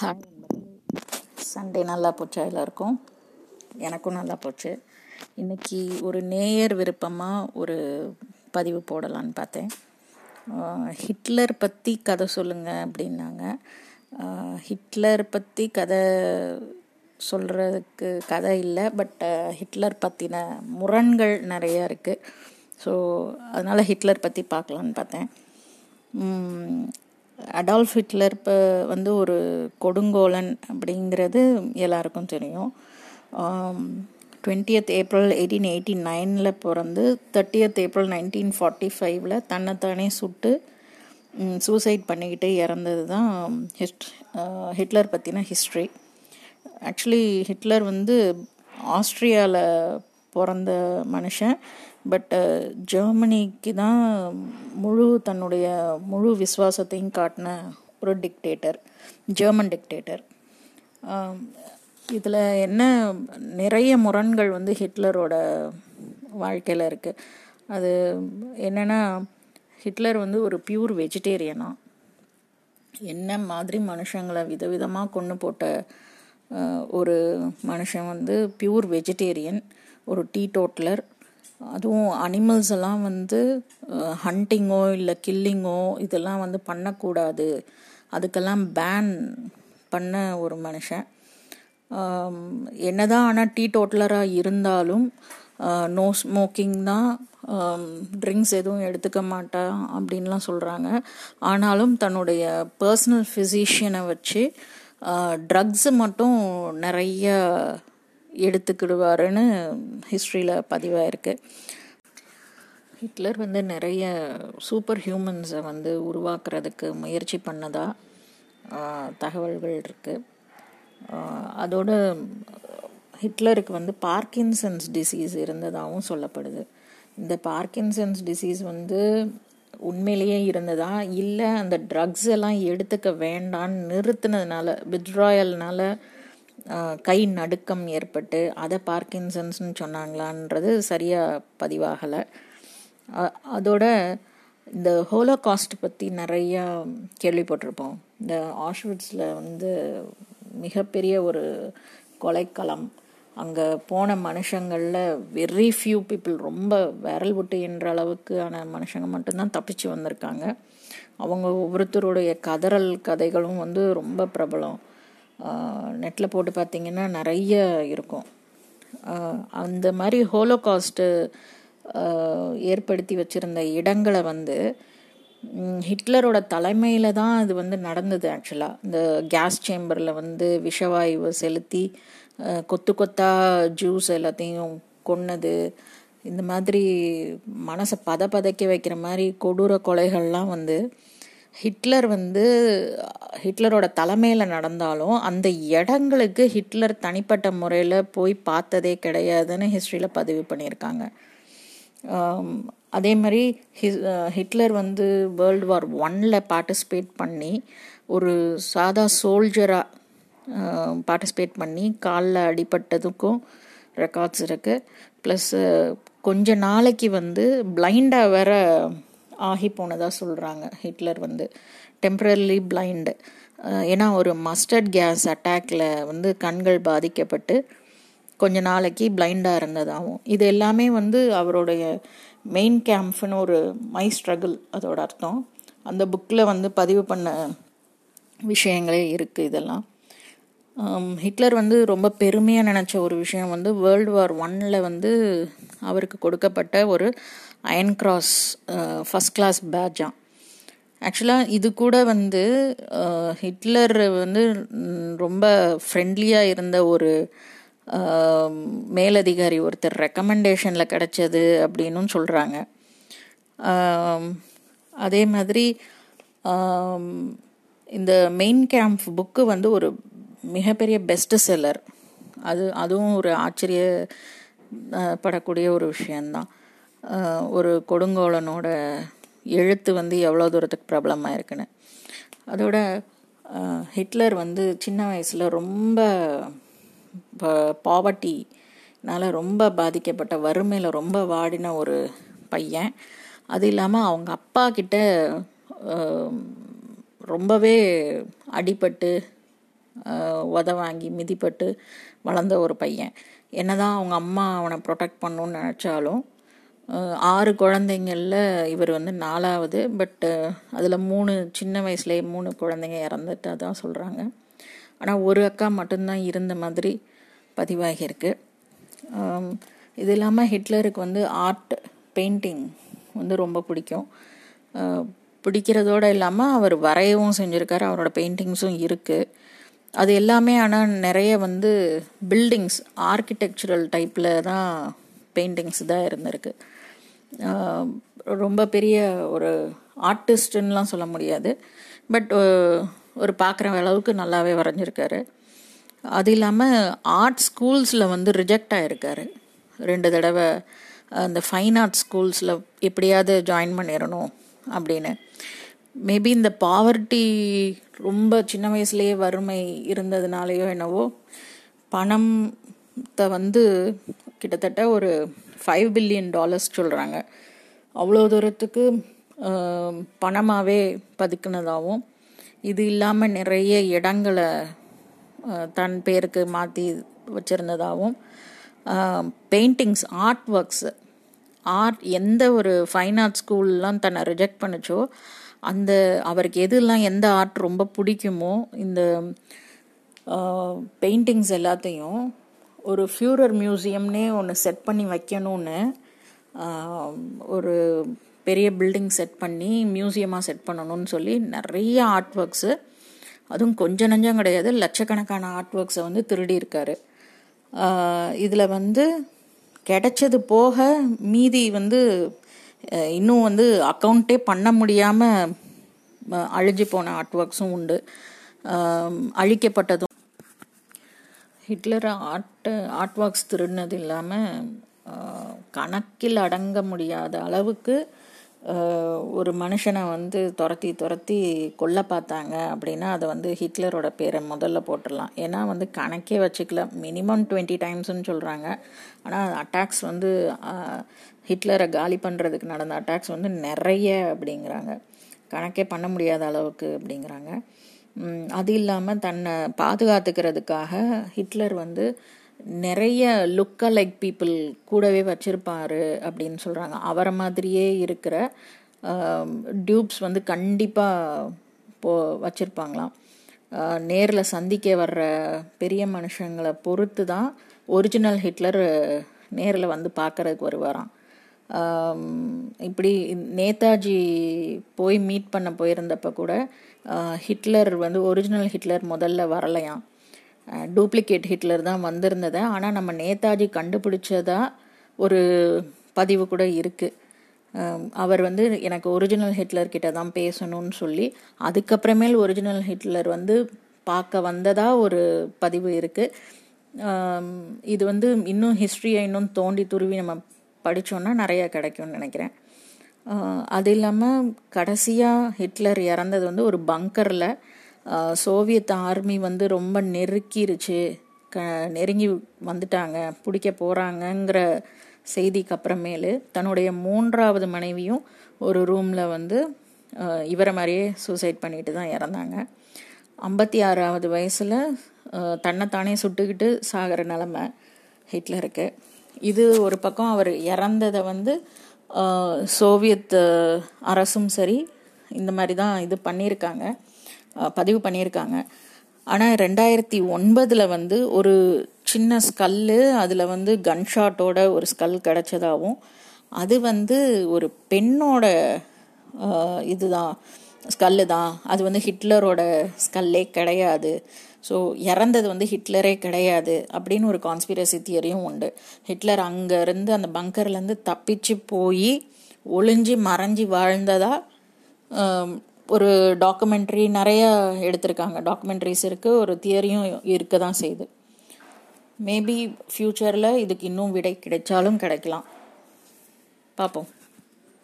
Hi Sunday நல்லா போச்சா எல்லாருக்கும். எனக்கும் நல்லா போச்சு. இன்னைக்கு ஒரு நேயர் விருப்பமாக ஒரு பதிவு போடலான்னு பார்த்தேன். ஹிட்லர் பற்றி கதை சொல்லுங்கள் அப்படின்னாங்க. ஹிட்லர் பற்றி கதை சொல்கிறதுக்கு கதை இல்லை பட் ஹிட்லர் பற்றின முரண்கள் நிறையா இருக்குது ஸோ அதனால் ஹிட்லர் பற்றி பார்க்கலான்னு பார்த்தேன். அடால்ஃப் ஹிட்லர் இப்போ வந்து ஒரு கொடுங்கோலன் அப்படிங்கிறது எல்லாருக்கும் தெரியும். டுவெண்ட்டியத் ஏப்ரல் எயிட்டீன் எயிட்டி நைனில் பிறந்து தேர்ட்டியத் ஏப்ரல் நைன்டீன் ஃபார்ட்டி ஃபைவ்ல தன்னைத்தானே சுட்டு சூசைட் பண்ணிக்கிட்டு இறந்தது தான் ஹிஸ்ட் ஹிட்லர் பற்றின ஹிஸ்ட்ரி. ஆக்சுவலி ஹிட்லர் வந்து ஆஸ்ட்ரியாவில் பிறந்த மனுஷன். பட் ஜெர்மனிக்கு uh, தான் முழு தன்னுடைய முழு விசுவாசத்தையும் காட்டின ஒரு டிக்டேட்டர் ஜெர்மன் டிக்டேட்டர் இதில் என்ன நிறைய முரண்கள் வந்து ஹிட்லரோட வாழ்க்கையில் இருக்குது அது என்னென்னா ஹிட்லர் வந்து ஒரு பியூர் வெஜிடேரியனா என்ன மாதிரி மனுஷங்களை விதவிதமாக கொண்டு போட்ட ஒரு மனுஷன் வந்து பியூர் வெஜிடேரியன் ஒரு டீ டோட்லர் அதுவும் அனிமல்ஸ் எல்லாம் வந்து ஹண்டிங்கோ இல்லை கில்லிங்கோ இதெல்லாம் வந்து பண்ணக்கூடாது. அதுக்கெல்லாம் பேன் பண்ண ஒரு மனுஷன். என்னதான் ஆனால் டீ டோட்டலராக இருந்தாலும் நோ ஸ்மோக்கிங் தான் ட்ரிங்க்ஸ் எதுவும் எடுத்துக்க மாட்டான் அப்படின்லாம் சொல்கிறாங்க ஆனாலும் தன்னுடைய பர்சனல் ஃபிசிஷியனை வச்சு ட்ரக்ஸ் மட்டும் நிறைய எடுத்துக்கிடுவாருன்னு ஹிஸ்ட்ரியில் பதிவாயிருக்கு ஹிட்லர் வந்து நிறைய சூப்பர் ஹியூமன்ஸை வந்து உருவாக்குறதுக்கு முயற்சி பண்ணதா தகவல்கள் இருக்குது அதோட ஹிட்லருக்கு வந்து பார்க்கின்சன்ஸ் டிசீஸ் இருந்ததாகவும் சொல்லப்படுது. இந்த பார்க்கின்சன்ஸ் டிசீஸ் வந்து உண்மையிலேயே இருந்ததா? இல்லை அந்த ட்ரக்ஸ் எல்லாம் எடுத்துக்க வேண்டான்னு நிறுத்தினதுனால வித்ட்ராயல்னால கை நடுக்கம் ஏற்பட்டு அதை பார்க்கின்சன்ஸ்னு சொன்னாங்களான்றது சரியாக பதிவாகலை. அதோட இந்த ஹோலோகாஸ்ட் பற்றி நிறையா கேள்விப்பட்டிருப்போம். இந்த ஆஷ்விட்ஸில் வந்து மிகப்பெரிய ஒரு கொலைக்களம். அங்கே போன மனுஷங்களில் வெரி ஃபியூ பீப்புள் ரொம்ப விரல் விட்டு என்ற அளவுக்கான மனுஷங்க மட்டும்தான் தப்பிச்சு வந்திருக்காங்க. அவங்க ஒவ்வொருத்தருடைய கதறல் கதைகளும் வந்து ரொம்ப பிரபலம். நெட்டில் போட்டு பார்த்தீங்கன்னா நிறைய இருக்கும். அந்த மாதிரி ஹோலோகாஸ்ட்டு ஏற்படுத்தி வச்சுருந்த இடங்களை வந்து ஹிட்லரோட தலைமையில் தான் அது வந்து நடந்தது ஆக்சுவலாக இந்த கேஸ் சேம்பரில் வந்து விஷவாயுவை செலுத்தி கொத்து கொத்தா ஜூஸ் எல்லாத்தையும் கொன்னது. இந்த மாதிரி மனசை பத பதைக்க வைக்கிற மாதிரி கொடூர கொலைகள்லாம் வந்து ஹிட்லர் வந்து ஹிட்லரோட தலைமையில் நடந்தாலும் அந்த இடங்களுக்கு ஹிட்லர் தனிப்பட்ட முறையில் போய் பார்த்ததே கிடையாதுன்னு ஹிஸ்ட்ரியில் பதிவு பண்ணியிருக்காங்க. அதே மாதிரி ஹிஸ்- ஹிட்லர் வந்து வேர்ல்டு வார் ஒன்ல பார்ட்டிசிபேட் பண்ணி ஒரு சாதா சோல்ஜராக பார்ட்டிசிபேட் பண்ணி காலில் அடிபட்டதுக்கும் ரெக்கார்ட்ஸ் இருக்குது ப்ளஸ் கொஞ்ச நாளைக்கு வந்து பிளைண்டாக வேற ஆகி போனதாக சொல்கிறாங்க ஹிட்லர் வந்து. டெம்பரரிலி பிளைண்டு ஏன்னா ஒரு மஸ்டர்ட் கேஸ் அட்டாக்ல வந்து கண்கள் பாதிக்கப்பட்டு கொஞ்ச நாளைக்கு பிளைண்டாக இருந்ததாகவும் இது எல்லாமே வந்து அவருடைய மெயின் கேம்ப்னு ஒரு மை ஸ்ட்ரகிள் அதோட அர்த்தம். அந்த புக்கில் வந்து பதிவு பண்ண விஷயங்களே இருக்குது இதெல்லாம். ஹிட்லர் வந்து ரொம்ப பெருமையாக நினச்ச ஒரு விஷயம் வந்து வேர்ல்டு வார் ஒன்னில் வந்து அவருக்கு கொடுக்கப்பட்ட ஒரு அயன் கிராஸ் ஃபஸ்ட் கிளாஸ் பேட்ஜாம் ஆக்சுவலாக இது கூட வந்து uh, ஹிட்லர் வந்து ரொம்ப ஃப்ரெண்ட்லியாக இருந்த ஒரு um, மேலதிகாரி ஒருத்தர் ரெக்கமெண்டேஷனில் கிடைச்சது அப்படின்னும் சொல்கிறாங்க um, அதே மாதிரி um, இந்த மெயின் கேம்ப் புக்கு வந்து ஒரு மிகப்பெரிய பெஸ்ட் செல்லர் அது அதுவும் ஒரு ஆச்சரிய படக்கூடிய ஒரு விஷயந்தான் ஒரு கொடுங்கோலனோட எழுத்து வந்து எவ்வளோ தூரத்துக்கு பிரபலமாக இருக்குன்னு. அதோட ஹிட்லர் வந்து சின்ன வயசில் ரொம்ப பாவர்ட்டினால் ரொம்ப பாதிக்கப்பட்ட வறுமையில் ரொம்ப வாடின ஒரு பையன். அது இல்லாமல் அவங்க அப்பா கிட்ட ரொம்பவே அடிபட்டு உத வாங்கி மிதிப்பட்டு வளர்ந்த ஒரு பையன். என்னதான் அவங்க அம்மா அவனை ப்ரொடெக்ட் பண்ணணும்னு நினச்சாலும் ஆறு குழந்தைங்களில் இவர் வந்து நாலாவது பட்டு அதில் மூணு சின்ன வயசுலேயே மூணு குழந்தைங்க இறந்துட்டு தான் சொல்கிறாங்க ஆனால் ஒரு அக்கா மட்டும்தான் இருந்த மாதிரி பதிவாகியிருக்கு. இது இல்லாமல் ஹிட்லருக்கு வந்து ஆர்ட் பெயிண்டிங் வந்து ரொம்ப பிடிக்கும். பிடிக்கிறதோடு இல்லாமல் அவர் வரையவும் செஞ்சுருக்காரு அவரோட பெயிண்டிங்ஸும் இருக்குது அது எல்லாமே ஆனால் நிறைய வந்து பில்டிங்ஸ் ஆர்கிடெக்சரல் டைப்பில் தான் பெயிண்டிங்ஸ் தான் இருந்திருக்கு. ரொம்ப பெரிய ஒரு ஆர்டிஸ்ட்டுன்னெலாம் சொல்ல முடியாது. பட் ஒரு பார்க்குற அளவுக்கு நல்லாவே வரைஞ்சிருக்காரு. அது இல்லாமல் ஆர்ட் ஸ்கூல்ஸில் வந்து ரிஜெக்ட் ஆகிருக்காரு ரெண்டு தடவை அந்த ஃபைன் ஆர்ட் ஸ்கூல்ஸில் எப்படியாவது ஜாயின் பண்ணிடணும் அப்படின்னு. மேபி இந்த பாவர்ட்டி ரொம்ப சின்ன வயசுலேயே வறுமை இருந்ததுனாலேயோ என்னவோ பணத்தை வந்து கிட்டத்தட்ட ஒரு ஃபைவ் பில்லியன் டாலர்ஸ் சொல்கிறாங்க அவ்வளோ தூரத்துக்கு பணமாகவே பதுக்குனதாகவும் இது இல்லாமல் நிறைய இடங்களை தன் பேருக்கு மாற்றி வச்சுருந்ததாகவும் பெயிண்டிங்ஸ் ஆர்ட் ஒர்க்ஸு ஆர்ட் எந்த ஒரு ஃபைன் ஆர்ட் ஸ்கூல்லாம் தன்னை ரிஜெக்ட் பண்ணுச்சோ அந்த அவருக்கு எதுலாம் எந்த ஆர்ட் ரொம்ப பிடிக்குமோ இந்த பெயிண்டிங்ஸ் எல்லாத்தையும் ஒரு ஃபியூரர் மியூசியம்னே ஒன்று செட் பண்ணி வைக்கணும்னு ஒரு பெரிய பில்டிங் செட் பண்ணி மியூசியமாக செட் பண்ணணும்னு சொல்லி நிறைய ஆர்ட் ஒர்க்ஸு அதுவும் கொஞ்சம் நஞ்சம் கிடையாது லட்சக்கணக்கான ஆர்ட் ஒர்க்ஸை வந்து திருடியிருக்காரு இதில் வந்து கிடைச்சது போக மீதி வந்து இன்னும் வந்து அக்கௌண்ட்டே பண்ண முடியாமல் அழிஞ்சு போன ஆர்ட் ஒர்க்ஸும் உண்டு அழிக்கப்பட்டதும் ஹிட்லர் ஆர்ட் ஆர்ட் ஒர்க்ஸ் திருடினது இல்லாமல் கணக்கில் அடங்க முடியாத அளவுக்கு ஒரு மனுஷனை வந்து துரத்தி துரத்தி கொல்ல பார்த்தாங்க அப்படின்னா அதை வந்து ஹிட்லரோட பேரை முதல்ல போட்டுடலாம். ஏன்னா வந்து கணக்கே வச்சுக்கல. மினிமம் டுவெண்ட்டி டைம்ஸ்னு சொல்கிறாங்க ஆனால் அட்டாக்ஸ் வந்து ஹிட்லரை காலி பண்ணுறதுக்கு நடந்த அட்டாக்ஸ் வந்து நிறைய அப்படிங்கிறாங்க. கணக்கே பண்ண முடியாத அளவுக்கு அப்படிங்கிறாங்க. அது இல்லாமல் தன்னை பாதுகாத்துக்கிறதுக்காக ஹிட்லர் வந்து நிறைய லுக்க லைக் பீப்புள் கூடவே வச்சுருப்பாரு அப்படின்னு சொல்கிறாங்க அவரை மாதிரியே இருக்கிற டியூப்ஸ் வந்து கண்டிப்பாக போ வச்சுருப்பாங்களாம். நேரில் சந்திக்க வர்ற பெரிய மனுஷங்களை பொறுத்து தான் ஒரிஜினல் ஹிட்லர் நேரில் வந்து பார்க்குறதுக்கு வருவாராம். இப்படி நேதாஜி போய் மீட் பண்ண போயிருந்தப்ப கூட ஹிட்லர் வந்து ஒரிஜினல் ஹிட்லர் முதல்ல வரலையாம். டூப்ளிகேட் ஹிட்லர் தான் வந்திருந்தது. ஆனால் நம்ம நேதாஜி கண்டுபிடிச்சதா ஒரு பதிவு கூட இருக்குது அவர் வந்து எனக்கு ஒரிஜினல் ஹிட்லர் கிட்ட தான் பேசணும்னு சொல்லி அதுக்கப்புறமேல் ஒரிஜினல் ஹிட்லர் வந்து பார்க்க வந்ததாக ஒரு பதிவு இருக்குது இது வந்து இன்னும் ஹிஸ்ட்ரியை இன்னும் தோண்டி துருவி நம்ம படித்தோன்னா நிறையா கிடைக்கும்னு நினைக்கிறேன். அது இல்லாமல் கடைசியாக ஹிட்லர் இறந்தது வந்து ஒரு பங்கரில். சோவியத் ஆர்மி வந்து ரொம்ப நெருக்கிருச்சு. க நெருங்கி வந்துட்டாங்க. பிடிக்க போகிறாங்கங்கிற செய்திக்கு அப்புறமேலு தன்னுடைய மூன்றாவது மனைவியும் ஒரு ரூமில் வந்து இவரை மாதிரியே சூசைட் பண்ணிட்டு தான் இறந்தாங்க. ஐம்பத்தி ஆறாவது வயசில் தன்னைத்தானே சுட்டுக்கிட்டு சாகிற நிலமை ஹிட்லருக்கு. இது ஒரு பக்கம் அவர் இறந்ததை வந்து சோவியத் அரசும் சரி இந்த மாதிரி தான் இது பண்ணியிருக்காங்க. பதிவு பண்ணியிருக்காங்க. ஆனால் ரெண்டாயிரத்தி ஒன்பதில் வந்து ஒரு சின்ன ஸ்கல்லு அதில் வந்து கன்ஷாட்டோட ஒரு ஸ்கல் கிடச்சதாகவும் அது வந்து ஒரு பெண்ணோட இதுதான் ஸ்கல்லு தான். அது வந்து ஹிட்லரோட ஸ்கல்லே கிடையாது. ஸோ இறந்தது வந்து ஹிட்லரே கிடையாது அப்படின்னு ஒரு கான்ஸ்பிரசி தியரியும் உண்டு. ஹிட்லர் அங்கேருந்து அந்த பங்கர்லேருந்து தப்பிச்சு போய் ஒளிஞ்சு மறைஞ்சி வாழ்ந்ததா ஒரு டாக்குமெண்ட்ரி நிறைய எடுத்திருக்காங்க. டாக்குமெண்ட்ரிஸ் இருக்குது ஒரு தியரியும் இருக்க தான் செய்யுது. மேபி ஃப்யூச்சரில் இதுக்கு இன்னும் விடை கிடைச்சாலும் கிடைக்கலாம். பார்ப்போம்.